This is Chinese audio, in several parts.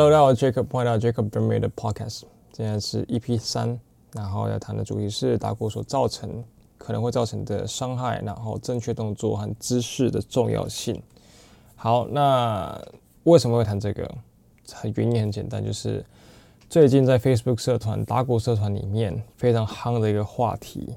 Hello，大家好，Jacob，欢迎来到 Jacob Vermeer 的 Podcast。今天是 EP 三，然后要谈的主题是打鼓所造成可能会造成的伤害，然后正确动作和姿势的重要性。好，那为什么会谈这个？原因很简单，就是最近在 Facebook 社团打鼓社团里面非常夯的一个话题，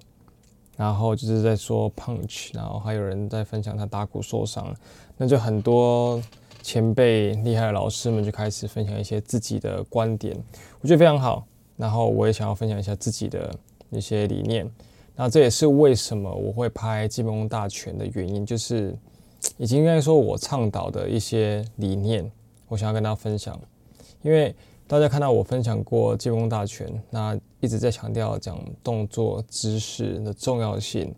然后就是在说 punch，然后还有人在分享他打鼓受伤，那就很多。前辈厉害的老师们就开始分享一些自己的观点，我觉得非常好。然后我也想要分享一下自己的一些理念。那这也是为什么我会拍基本功大全的原因，就是已经应该说我倡导的一些理念，我想要跟大家分享。因为大家看到我分享过基本功大全，那一直在强调讲动作姿势的重要性，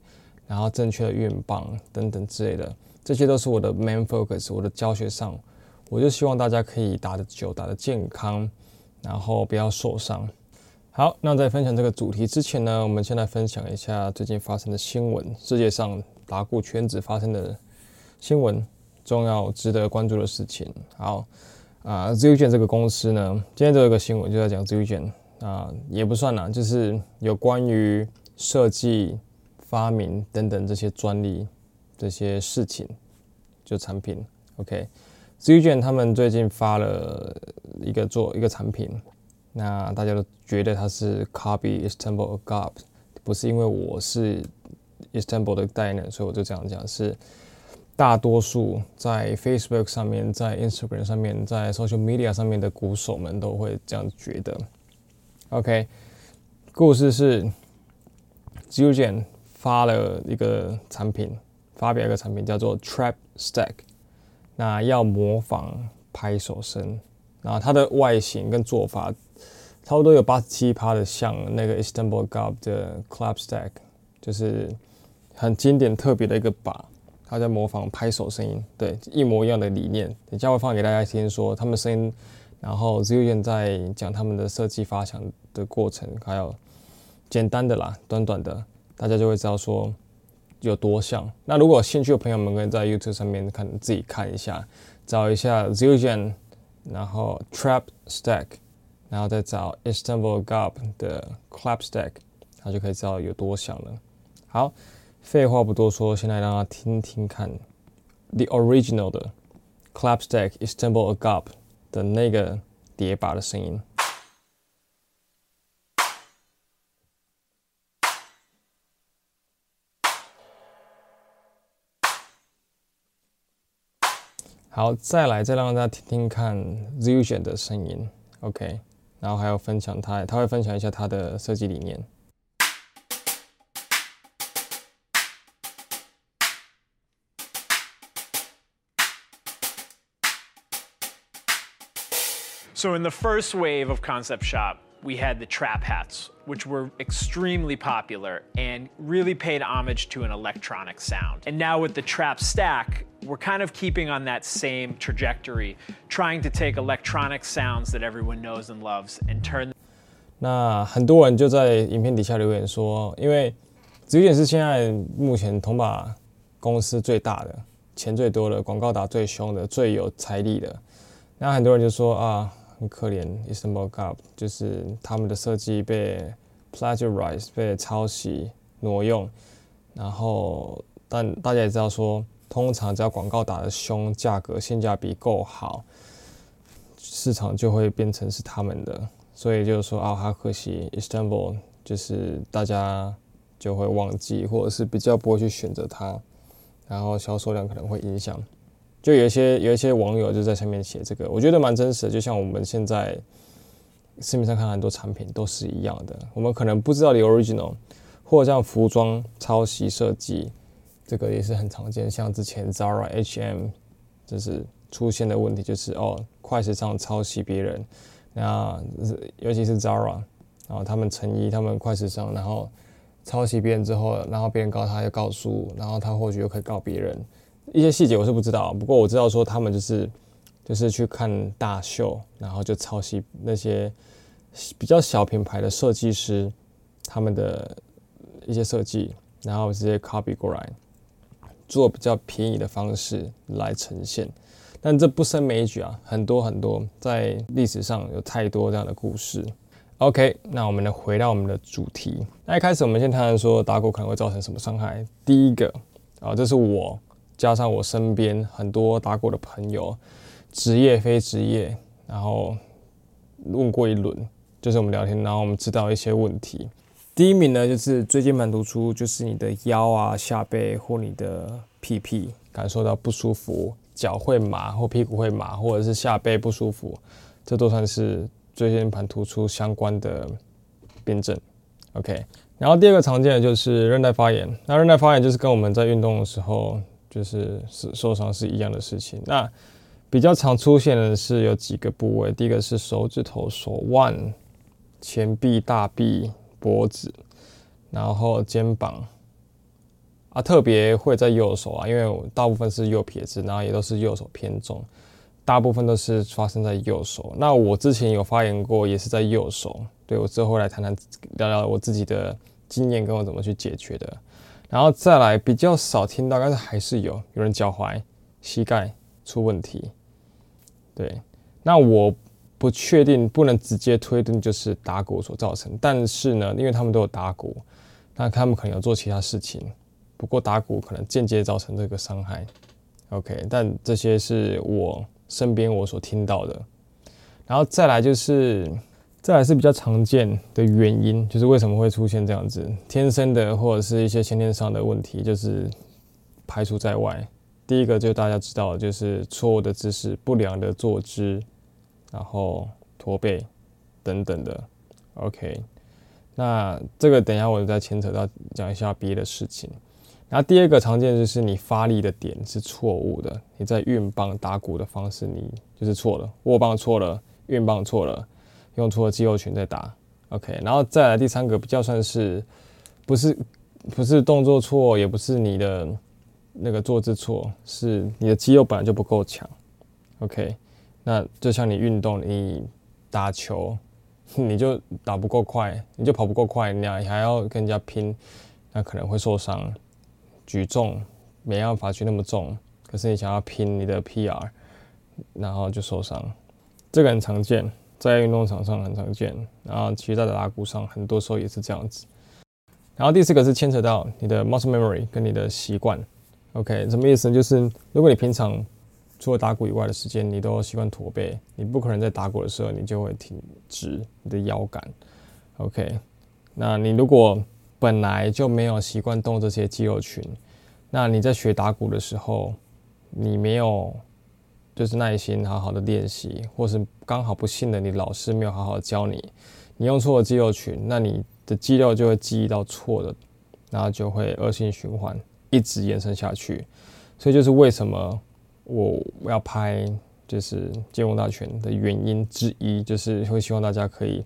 然后正确的运棒等等之类的。这些都是我的 main focus，我的教学上，我就希望大家可以打得久，打得健康，然后不要受伤。好，那在分享这个主题之前呢，我们先来分享一下最近发生的新闻，世界上打鼓圈子发生的新闻，重要值得关注的事情。好，啊，Zuijian 这个公司呢，今天这个新闻就在讲 Zuijian，啊，也不算啦，就是有关于设计、发明等等这些专利。这些事情，就产品，OK，Zildjian 他们最近发了一个做一个产品，那大家都觉得它是 copy Istanbul Agop，不是因为我是 Istanbul 的代言人，所以我就这样讲，是大多数在 Facebook 上面、在 Instagram 上面、在 Social Media 上面的鼓手们都会这样觉得，OK，故事是 Zildjian 发了一个产品。发表一个产品叫做 Trap Stack，那要模仿拍手声，然后它的外形跟做法差不多有八十七趴的像那个 Istanbul Gob 的 Clap Stack，就是很经典特别的一个把，它在模仿拍手声音，对，一模一样的理念。等下会放给大家听，说他们声音，然后 Zildjian 在讲他们的设计发想的过程，还有简单的啦，短短的，大家就会知道说。有多像？那如果有兴趣的朋友们可以在 YouTube 上面看，自己看一下，找一下 Zildjian，然后 Trap Stack，然后再找 Istanbul Agop 的 Clap Stack，他就可以知道有多像了。好，废话不多说，先来让他听听看 The Original 的 Clap Stack Istanbul Agop 的那个叠把的声音。好，再来再让大家听听看 Zildjian 的声音，OK，然后还要分享他，他会分享一下他的设计理念。So in the first wave of Concept Shop. we had the trap hats, which were extremely popular and really paid homage to an electronic sound. And now with the trap stack, we're kind of keeping on that same trajectory, trying to take electronic sounds that everyone knows and loves and turn. 那很多人就在影片底下留言说，因为 Zildjian 是现在目前铜把公司最大的、钱最多的、广告打最凶的、最有财力的。那很多人就说啊。 很可怜 Istanbul Gap，就是他们的设计被 plagiarize 被抄袭挪用，然后但大家也知道说，通常只要广告打得凶，价格性价比够好，市场就会变成是他们的，所以就是说啊，好可惜，Istanbul 就是大家就会忘记，或者是比较不会去选择它，然后销售量可能会影响。就有一些有一些网友就在上面写这个，我觉得蛮真实的。就像我们现在市面上看很多产品都是一样的，我们可能不知道的 original，或者像服装抄袭设计，这个也是很常见。像之前 Zara、H&M 就是出现的问题，就是哦，快时尚抄袭别人，那尤其是 Zara，然后他们成衣，他们快时尚，然后抄袭别人之后，然后别人告他，又告诉，然后他或许又可以告别人。一些细节我是不知道，不过我知道说他们就是就是去看大秀，然后就抄袭那些比较小品牌的设计师他们的一些设计，然后直接 copy 过来，做比较便宜的方式来呈现。但这不胜枚举啊，很多很多，在历史上有太多这样的故事。OK，那我们来回到我们的主题。那一开始我们先谈谈说打鼓可能会造成什么伤害。第一个啊，这是我加上我身边很多打鼓的朋友，职业非职业，然后问过一轮，就是我们聊天，然后我们知道一些问题。第一名呢，就是椎间盘突出，就是你的腰啊、下背或你的屁屁感受到不舒服，脚会麻或屁股会麻，或者是下背不舒服，这都算是椎间盘突出相关的病症。OK，然后第二个常见的就是韧带发炎，那韧带发炎就是跟我们在运动的时候就是是受伤是一样的事情。那比较常出现的是有几个部位，第一个是手指头、手腕、前臂、大臂。脖子，然后肩膀，啊，特别会在右手啊，因为我大部分是右撇子，然后也都是右手偏重，大部分都是发生在右手。那我之前有发言过，也是在右手。对，我之后来谈谈聊聊我自己的经验，跟我怎么去解决的。然后再来比较少听到，但是还是有有人脚踝、膝盖出问题。对，那我。不确定，不能直接推断就是打鼓所造成，但是呢，因为他们都有打鼓，那他们可能有做其他事情，不过打鼓可能间接造成这个伤害。OK，但这些是我身边我所听到的，然后再来就是，再来是比较常见的原因，就是为什么会出现这样子，天生的或者是一些先天上的问题，就是排除在外。第一个就大家知道，就是错误的姿势、不良的坐姿。然后驼背等等的，OK，那这个等一下我再牵扯到讲一下别的事情。然后第二个常见就是你发力的点是错误的，你在运棒打鼓的方式你就是错了，握棒错了，运棒错了，用错了肌肉群在打，OK。然后再来第三个比较算是不是不是动作错，也不是你的那个坐姿错，是你的肌肉本来就不够强，OK。那就像你运动，你打球，你就打不够快，你就跑不够快，你还要跟人家拼，那可能会受伤。举重没办法举那么重，可是你想要拼你的 PR，然后就受伤。这个很常见，在运动场上很常见，然后其实在打鼓上很多时候也是这样子。然后第四个是牵扯到你的 muscle memory 跟你的习惯。OK，什么意思呢？就是如果你平常除了打鼓以外的时间，你都习惯驼背，你不可能在打鼓的时候你就会挺直你的腰杆。OK，那你如果本来就没有习惯动这些肌肉群，那你在学打鼓的时候，你没有就是耐心好好的练习，或是刚好不幸的你老师没有好好教你，你用错了肌肉群，那你的肌肉就会记忆到错的，然后就会恶性循环，一直延伸下去。所以就是为什么。我要拍就是健忘大全的原因之一，就是会希望大家可以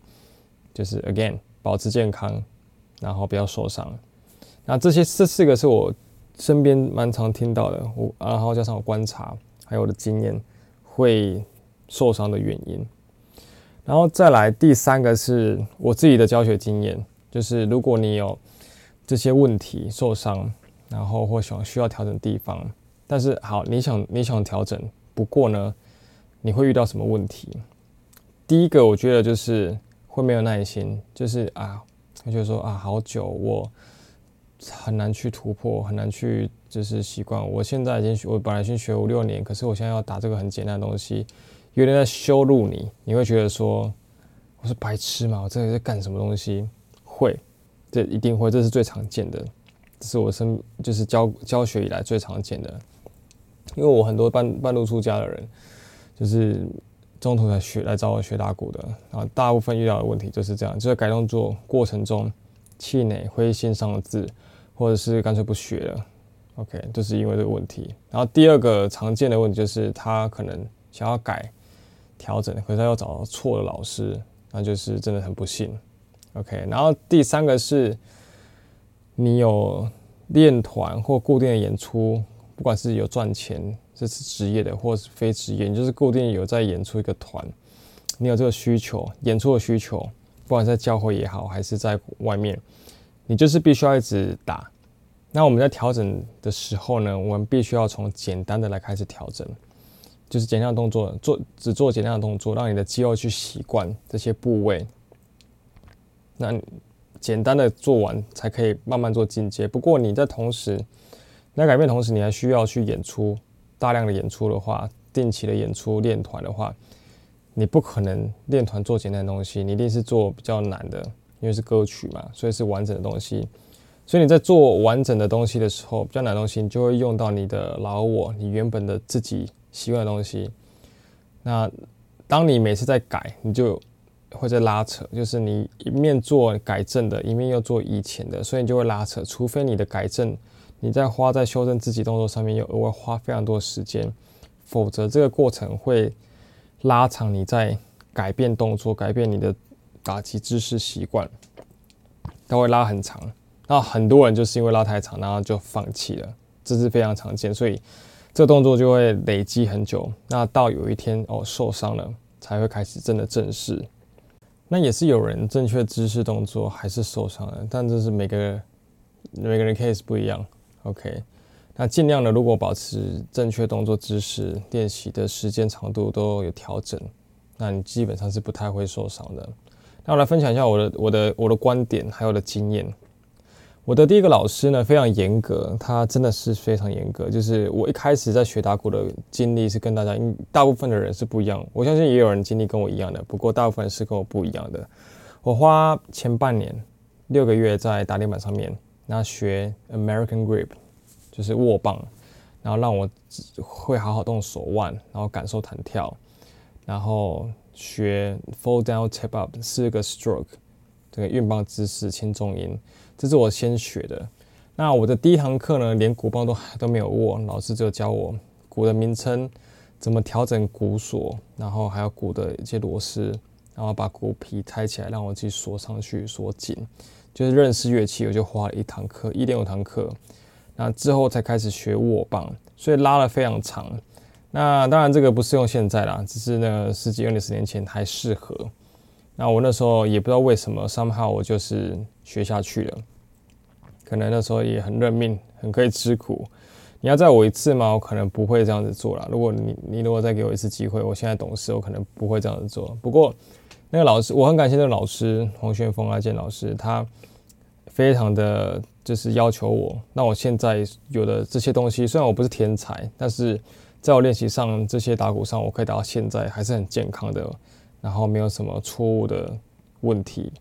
就是 again 保持健康，然后不要受伤。那这些这四个是我身边蛮常听到的，我然后加上我观察还有我的经验会受伤的原因。然后再来第三个是我自己的教学经验，就是如果你有这些问题受伤，然后或想需要调整地方。但是好，你想你想调整，不过呢，你会遇到什么问题？第一个，我觉得就是会没有耐心，就是啊，我觉得说啊，好久，我很难去突破，很难去就是习惯。我现在已经学，我本来先学五六年，可是我现在要打这个很简单的东西，有点在羞辱你。你会觉得说我是白痴吗？我这里在干什么东西？会，这一定会，这是最常见的，这是我生就是教教学以来最常见的。因为我很多半半路出家的人，就是中途才学来找我学打鼓的，然后大部分遇到的问题就是这样，就在改动作过程中气馁、灰心丧志，或者是干脆不学了。OK，就是因为这个问题。然后第二个常见的问题就是他可能想要改调整，可是他又找到错的老师，那就是真的很不幸。OK，然后第三个是你有练团或固定的演出。不管是有赚钱，这是职业的，或是非职业，你就是固定有在演出一个团，你有这个需求，演出的需求，不管在教会也好，还是在外面，你就是必须要一直打。那我们在调整的时候呢，我们必须要从简单的来开始调整，就是简单的动作，做只做简单的动作，让你的肌肉去习惯这些部位。那简单的做完，才可以慢慢做进阶。不过你在同时，那改变同时，你还需要去演出，大量的演出的话，定期的演出练团的话，你不可能练团做简单的东西，你一定是做比较难的，因为是歌曲嘛，所以是完整的东西。所以你在做完整的东西的时候，比较难的东西，你就会用到你的老我，你原本的自己习惯的东西。那当你每次在改，你就会在拉扯，就是你一面做改正的，一面又做以前的，所以你就会拉扯。除非你的改正，你在花在修正自己动作上面又额外花非常多时间，否则这个过程会拉长你在改变动作、改变你的打击姿势习惯，它会拉很长。那很多人就是因为拉太长，然后就放弃了，这是非常常见，所以这个动作就会累积很久。那到有一天哦受伤了，才会开始真的正视。那也是有人正确姿势动作还是受伤了，但这是每个每个人 case 不一样。OK，那尽量的如果保持正确动作姿势，练习的时间长度都有调整，那你基本上是不太会受伤的。那我来分享一下我的我的我的观点还有我的经验。我的第一个老师呢，非常严格，他真的是非常严格。就是我一开始在学打鼓的经历是跟大家，大部分的人是不一样。我相信也有人经历跟我一样的，不过大部分是跟我不一样的。我花前半年六个月在打点板上面，那学 American Grip，就是握棒，然后让我会好好动手腕，然后感受弹跳，然后学 Fall Down Tap Up 四个 Stroke，这个运棒姿势轻重音。这是我先学的。那我的第一堂课呢，连鼓棒都 都没有握，老师就教我鼓的名称，怎么调整鼓锁，然后还有鼓的一些螺丝，然后把鼓皮拆起来，让我去锁上去，锁紧。就是认识乐器，我就花了一堂课，一点五堂课。那之后才开始学握棒，所以拉了非常长。那当然这个不适用现在啦，只是呢十几二十年前还适合。那我那时候也不知道为什么，somehow 我就是学下去了。可能那时候也很认命，很可以吃苦。你要再我一次吗？我可能不会这样子做了。如果你你如果再给我一次机会，我现在懂事，我可能不会这样子做。不过那个老师，我很感谢那个老师黄旋风阿健老师，他非常的就是要求我。那我现在有的这些东西，虽然我不是天才，但是在我练习上这些打鼓上，我可以打到现在还是很健康的。然后没有什么错误的问题，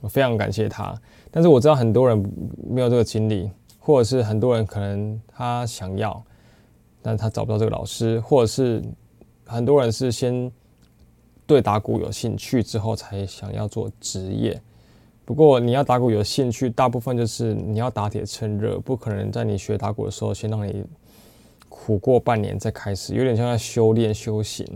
我非常感谢他。但是我知道很多人没有这个经历，或者是很多人可能他想要，但他找不到这个老师，或者是很多人是先对打鼓有兴趣之后才想要做职业。不过你要打鼓有兴趣，大部分就是你要打铁趁热，不可能在你学打鼓的时候先让你苦过半年再开始，有点像在修炼修行。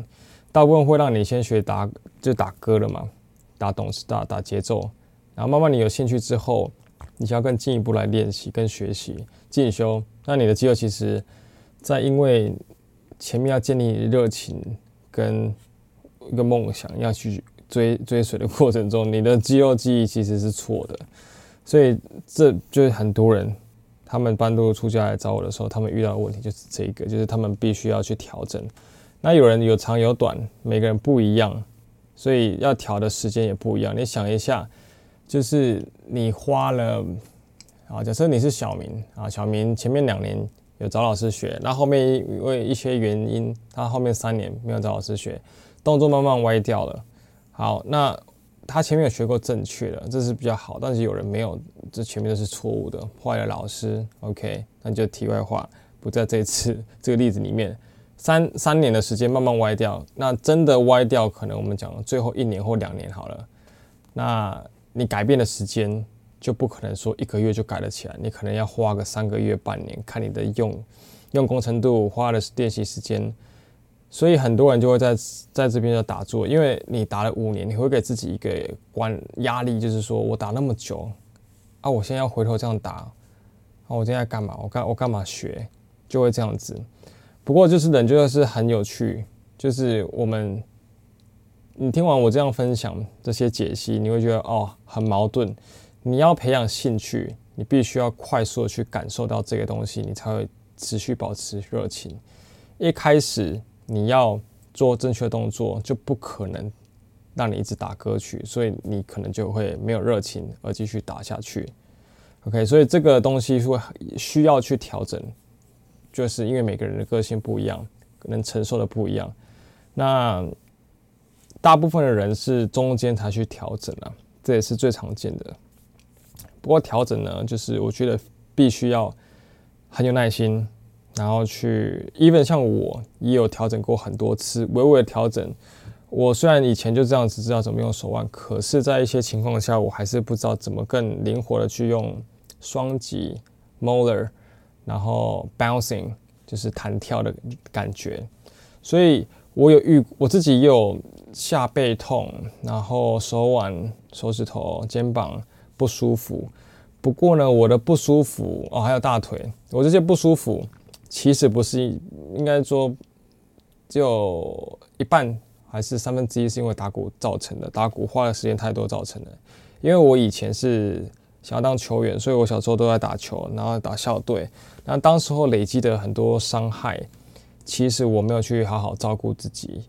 大部分会让你先学打，就打歌了嘛，打懂是打打节奏，然后慢慢你有兴趣之后，你想要更进一步来练习、跟学习、进修，那你的肌肉其实，在因为前面要建立热情跟一个梦想要去追追随的过程中，你的肌肉记忆其实是错的，所以这就是很多人他们半路出家来找我的时候，他们遇到的问题就是这一个，就是他们必须要去调整。那有人有长有短，每个人不一样，所以要调的时间也不一样。你想一下，就是你花了啊，假设你是小明啊，小明前面两年有找老师学，那后面因为一些原因，他后面三年没有找老师学，动作慢慢歪掉了。好，那他前面有学过正确的，这是比较好，但是有人没有，这前面都是错误的，坏了老师。OK，那就题外话，不在这次 这个例子里面。三三年的时间慢慢歪掉，那真的歪掉，可能我们讲最后一年或两年好了。那你改变的时间就不可能说一个月就改得起来，你可能要花个三个月、半年，看你的用用功程度，花的练习时间。所以很多人就会在在这边就打坐，因为你打了五年，你会给自己一个关压力，就是说我打那么久啊，我现在要回头这样打，啊，我现在干嘛？我干我干嘛学？就会这样子。不过就是人就是很有趣，就是我们，你听完我这样分享这些解析，你会觉得哦很矛盾。你要培养兴趣，你必须要快速的去感受到这个东西，你才会持续保持热情。一开始你要做正确动作，就不可能让你一直打歌曲，所以你可能就会没有热情而继续打下去。OK，所以这个东西会需要去调整，就是因为每个人的个性不一样，可能承受的不一样。那大部分的人是中间才去调整啊，这也是最常见的。不过调整呢，就是我觉得必须要很有耐心，然后去，even 像我也有调整过很多次，微微的调整。我虽然以前就这样子知道怎么用手腕，可是在一些情况下，我还是不知道怎么更灵活的去用双击 molar，然后 bouncing 就是弹跳的感觉，所以我有遇我自己也有下背痛，然后手腕、手指头、肩膀不舒服。不过呢，我的不舒服哦，还有大腿，我这些不舒服其实不是应该说就一半还是三分之一是因为打鼓造成的，打鼓花的时间太多造成的。因为我以前是。想要当球员，所以我小时候都在打球，然后打校队。那当时候累积的很多伤害，其实我没有去好好照顾自己。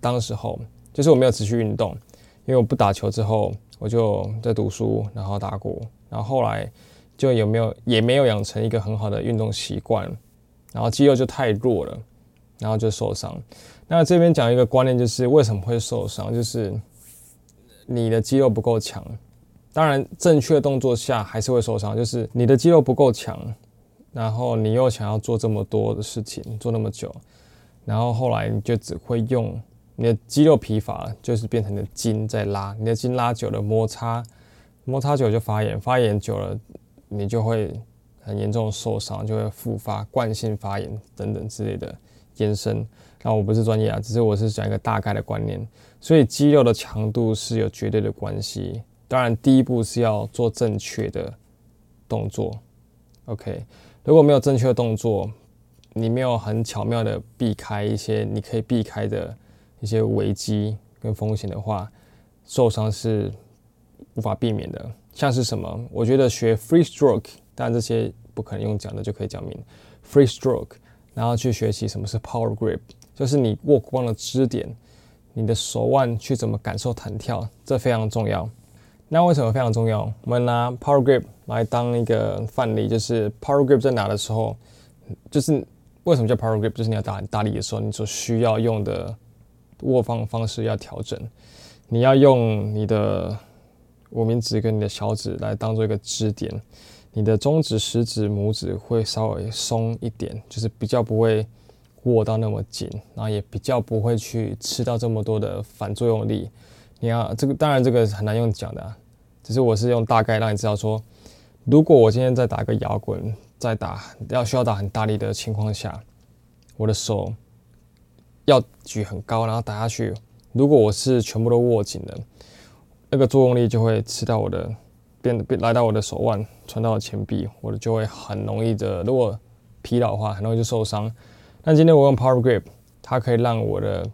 当时候就是我没有持续运动，因为我不打球之后，我就在读书，然后打鼓，然后后来就有没有也没有养成一个很好的运动习惯，然后肌肉就太弱了，然后就受伤。那这边讲一个观念，就是为什么会受伤，就是你的肌肉不够强。当然，正确动作下还是会受伤，就是你的肌肉不够强，然后你又想要做这么多的事情，做那么久，然后后来你就只会用你的肌肉疲乏，就是变成你的筋在拉，你的筋拉久了摩擦，摩擦久就发炎，发炎久了你就会很严重受伤，就会复发惯性发炎等等之类的延伸。那我不是专业啊，只是我是讲一个大概的观念，所以肌肉的强度是有绝对的关系。当然，第一步是要做正确的动作。OK，如果没有正确的动作，你没有很巧妙的避开一些你可以避开的一些危机跟风险的话，受伤是无法避免的。像是什么？我觉得学 free stroke，当然这些不可能用讲的就可以讲明 free stroke，然后去学习什么是 power grip，就是你握鼓棒的支点，你的手腕去怎么感受弹跳，这非常重要。那为什么非常重要？我们拿 power grip 来当一个范例，就是 power grip 在拿的时候，就是为什么叫 power grip？就是你要打很大力的时候，你所需要用的握放方式要调整。你要用你的无名指跟你的小指来当做一个支点，你的中指、食指、拇指会稍微松一点，就是比较不会握到那么紧，然后也比较不会去吃到这么多的反作用力。你要这个，当然这个很难用讲的。只是我是用大概让你知道说，如果我今天在打一个摇滚，在打要需要打很大力的情况下，我的手要举很高，然后打下去。如果我是全部都握紧的，那个作用力就会吃到我的，变变来到我的手腕，传到我前臂，我的就会很容易的，如果疲劳的话，很容易就受伤。但今天我用 Power Grip，它可以让我的，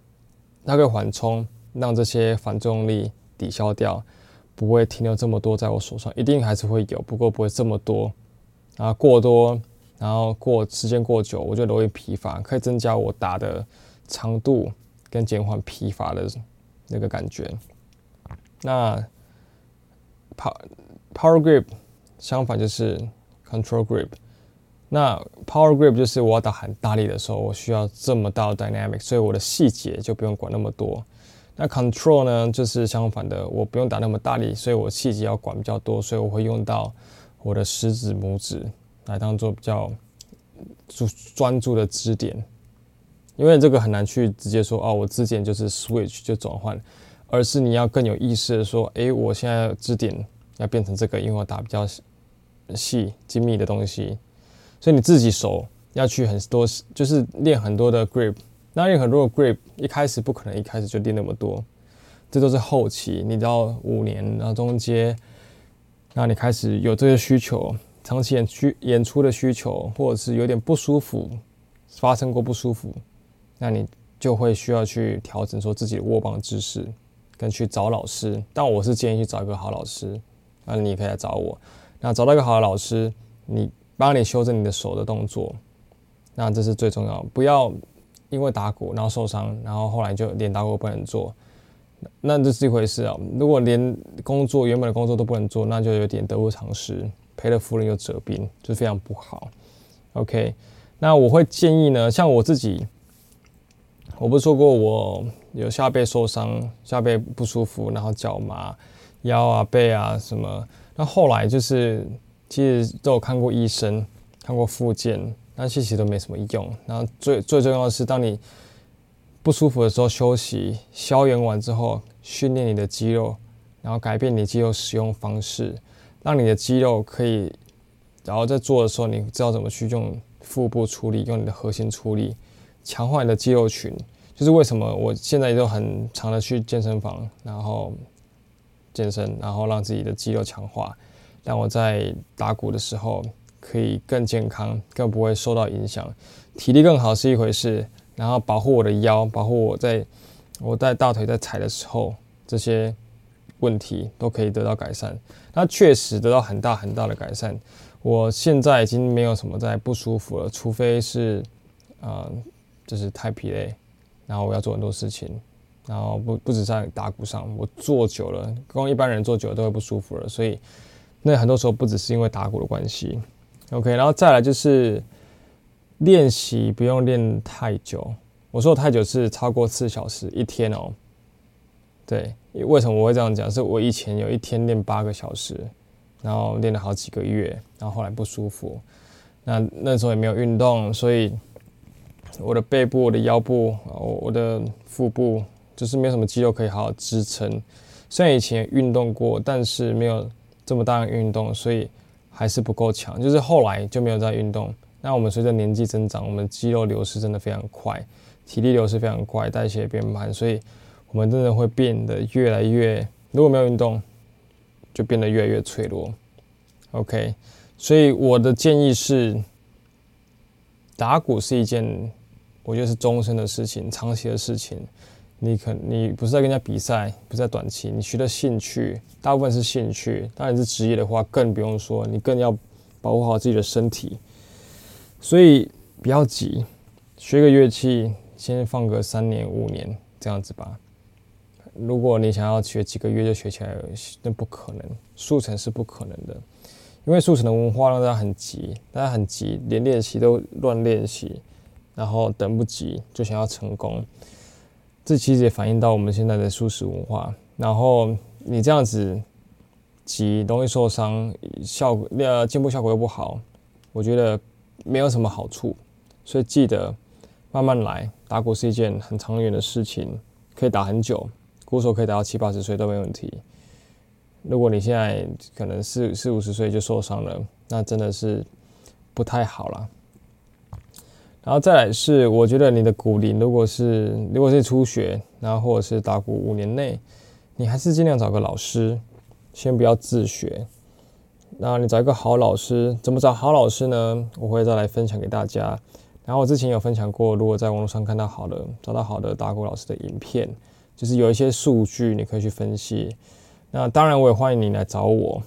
它可以缓冲，让这些反作用力抵消掉。不会停留这么多在我手上，一定还是会有，不过不会这么多。然后过多，然后过时间过久，我就容易疲乏。可以增加我打的长度，跟减缓疲乏的那个感觉。那 power power grip 相反就是 control grip。那 power grip 就是我要打很大力的时候，我需要这么大的 dynamic，所以我的细节就不用管那么多。那 control 呢，就是相反的，我不用打那么大力，所以我细节要管比较多，所以我会用到我的食指、拇指来当做比较专专注的支点，因为这个很难去直接说哦，我支点就是 switch 就转换，而是你要更有意识的说，诶，我现在支点要变成这个，因为我打比较细精密的东西，所以你自己手要去很多，就是练很多的 grip。那有很多的 grip，一开始不可能一开始就练那么多，这都是后期。你到五年，然后中间，那你开始有这些需求，长期演出演出的需求，或者是有点不舒服，发生过不舒服，那你就会需要去调整说自己的握棒姿势，跟去找老师。但我是建议去找一个好老师，那你可以来找我。那找到一个好的老师，你帮你修正你的手的动作，那这是最重要，不要。因为打鼓然后受伤，然后后来就连打鼓不能做，那这是一回事啊。如果连工作原本的工作都不能做，那就有点得不偿失，赔了夫人又折兵，就非常不好。OK，那我会建议呢，像我自己，我不是说过我有下背受伤，下背不舒服，然后脚麻、腰啊、背啊什么，那后来就是其实都有看过医生，看过复健。那其实都没什么用。然后最最重要的是，当你不舒服的时候休息，消炎完之后，训练你的肌肉，然后改变你肌肉使用方式，让你的肌肉可以，然后在做的时候，你知道怎么去用腹部处理，用你的核心处理，强化你的肌肉群。就是为什么我现在也都很常的去健身房，然后健身，然后让自己的肌肉强化，让我在打鼓的时候。可以更健康，更不会受到影响，体力更好是一回事，然后保护我的腰，保护我在我在大腿在踩的时候，这些问题都可以得到改善。那确实得到很大很大的改善。我现在已经没有什么在不舒服了，除非是啊、呃，就是太疲累，然后我要做很多事情，然后不不止在打鼓上，我坐久了，跟一般人坐久了都会不舒服了，所以那很多时候不只是因为打鼓的关系。OK，然后再来就是练习不用练太久。我说的太久是超过四小时一天哦。对，为什么我会这样讲？是我以前有一天练八个小时，然后练了好几个月，然后后来不舒服。那那时候也没有运动，所以我的背部、我的腰部、我我的腹部就是没有什么肌肉可以好好支撑。虽然以前运动过，但是没有这么大的运动，所以。还是不够强，就是后来就没有再运动。那我们随着年纪增长，我们肌肉流失真的非常快，体力流失非常快，代谢也变慢，所以我们真的会变得越来越，如果没有运动，就变得越来越脆弱。OK，所以我的建议是，打鼓是一件我觉得是终身的事情，长期的事情。你可你不是在跟人家比赛，不是在短期，你学的兴趣大部分是兴趣。当然是职业的话，更不用说，你更要保护好自己的身体。所以不要急，学个乐器先放个三年五年这样子吧。如果你想要学几个月就学起来，那不可能，速成是不可能的。因为速成的文化让大家很急，大家很急，连练习都乱练习，然后等不及就想要成功。这其实也反映到我们现在的速食文化，然后你这样子急容易受伤，效果呃进步效果又不好，我觉得没有什么好处，所以记得慢慢来。打鼓是一件很长远的事情，可以打很久，鼓手可以打到七八十岁都没问题。如果你现在可能四四五十岁就受伤了，那真的是不太好了。然后再来是，我觉得你的鼓龄如果是如果是初学，然后或者是打鼓五年内，你还是尽量找个老师，先不要自学。那你找一个好老师，怎么找好老师呢？我会再来分享给大家。然后我之前有分享过，如果在网络上看到好的，找到好的打鼓老师的影片，就是有一些数据你可以去分析。那当然我也欢迎你来找我，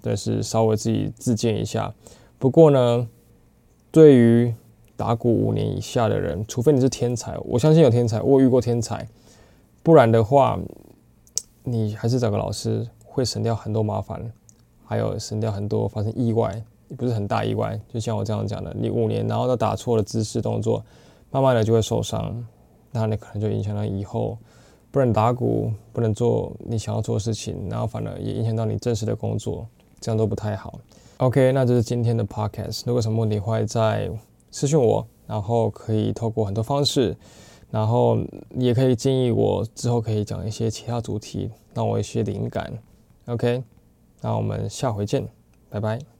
但是稍微自己自荐一下。不过呢，对于打鼓五年以下的人，除非你是天才，我相信有天才，我遇过天才，不然的话，你还是找个老师，会省掉很多麻烦，还有省掉很多发生意外，也不是很大意外。就像我这样讲的，你五年然后都打错了姿势动作，慢慢的就会受伤，那你可能就影响到以后不能打鼓，不能做你想要做的事情，然后反而也影响到你正式的工作，这样都不太好。OK，那这是今天的 Podcast，如果什么问题会在。私信我，然后可以透过很多方式，然后也可以建议我之后可以讲一些其他主题，让我一些灵感。OK，那我们下回见，拜拜。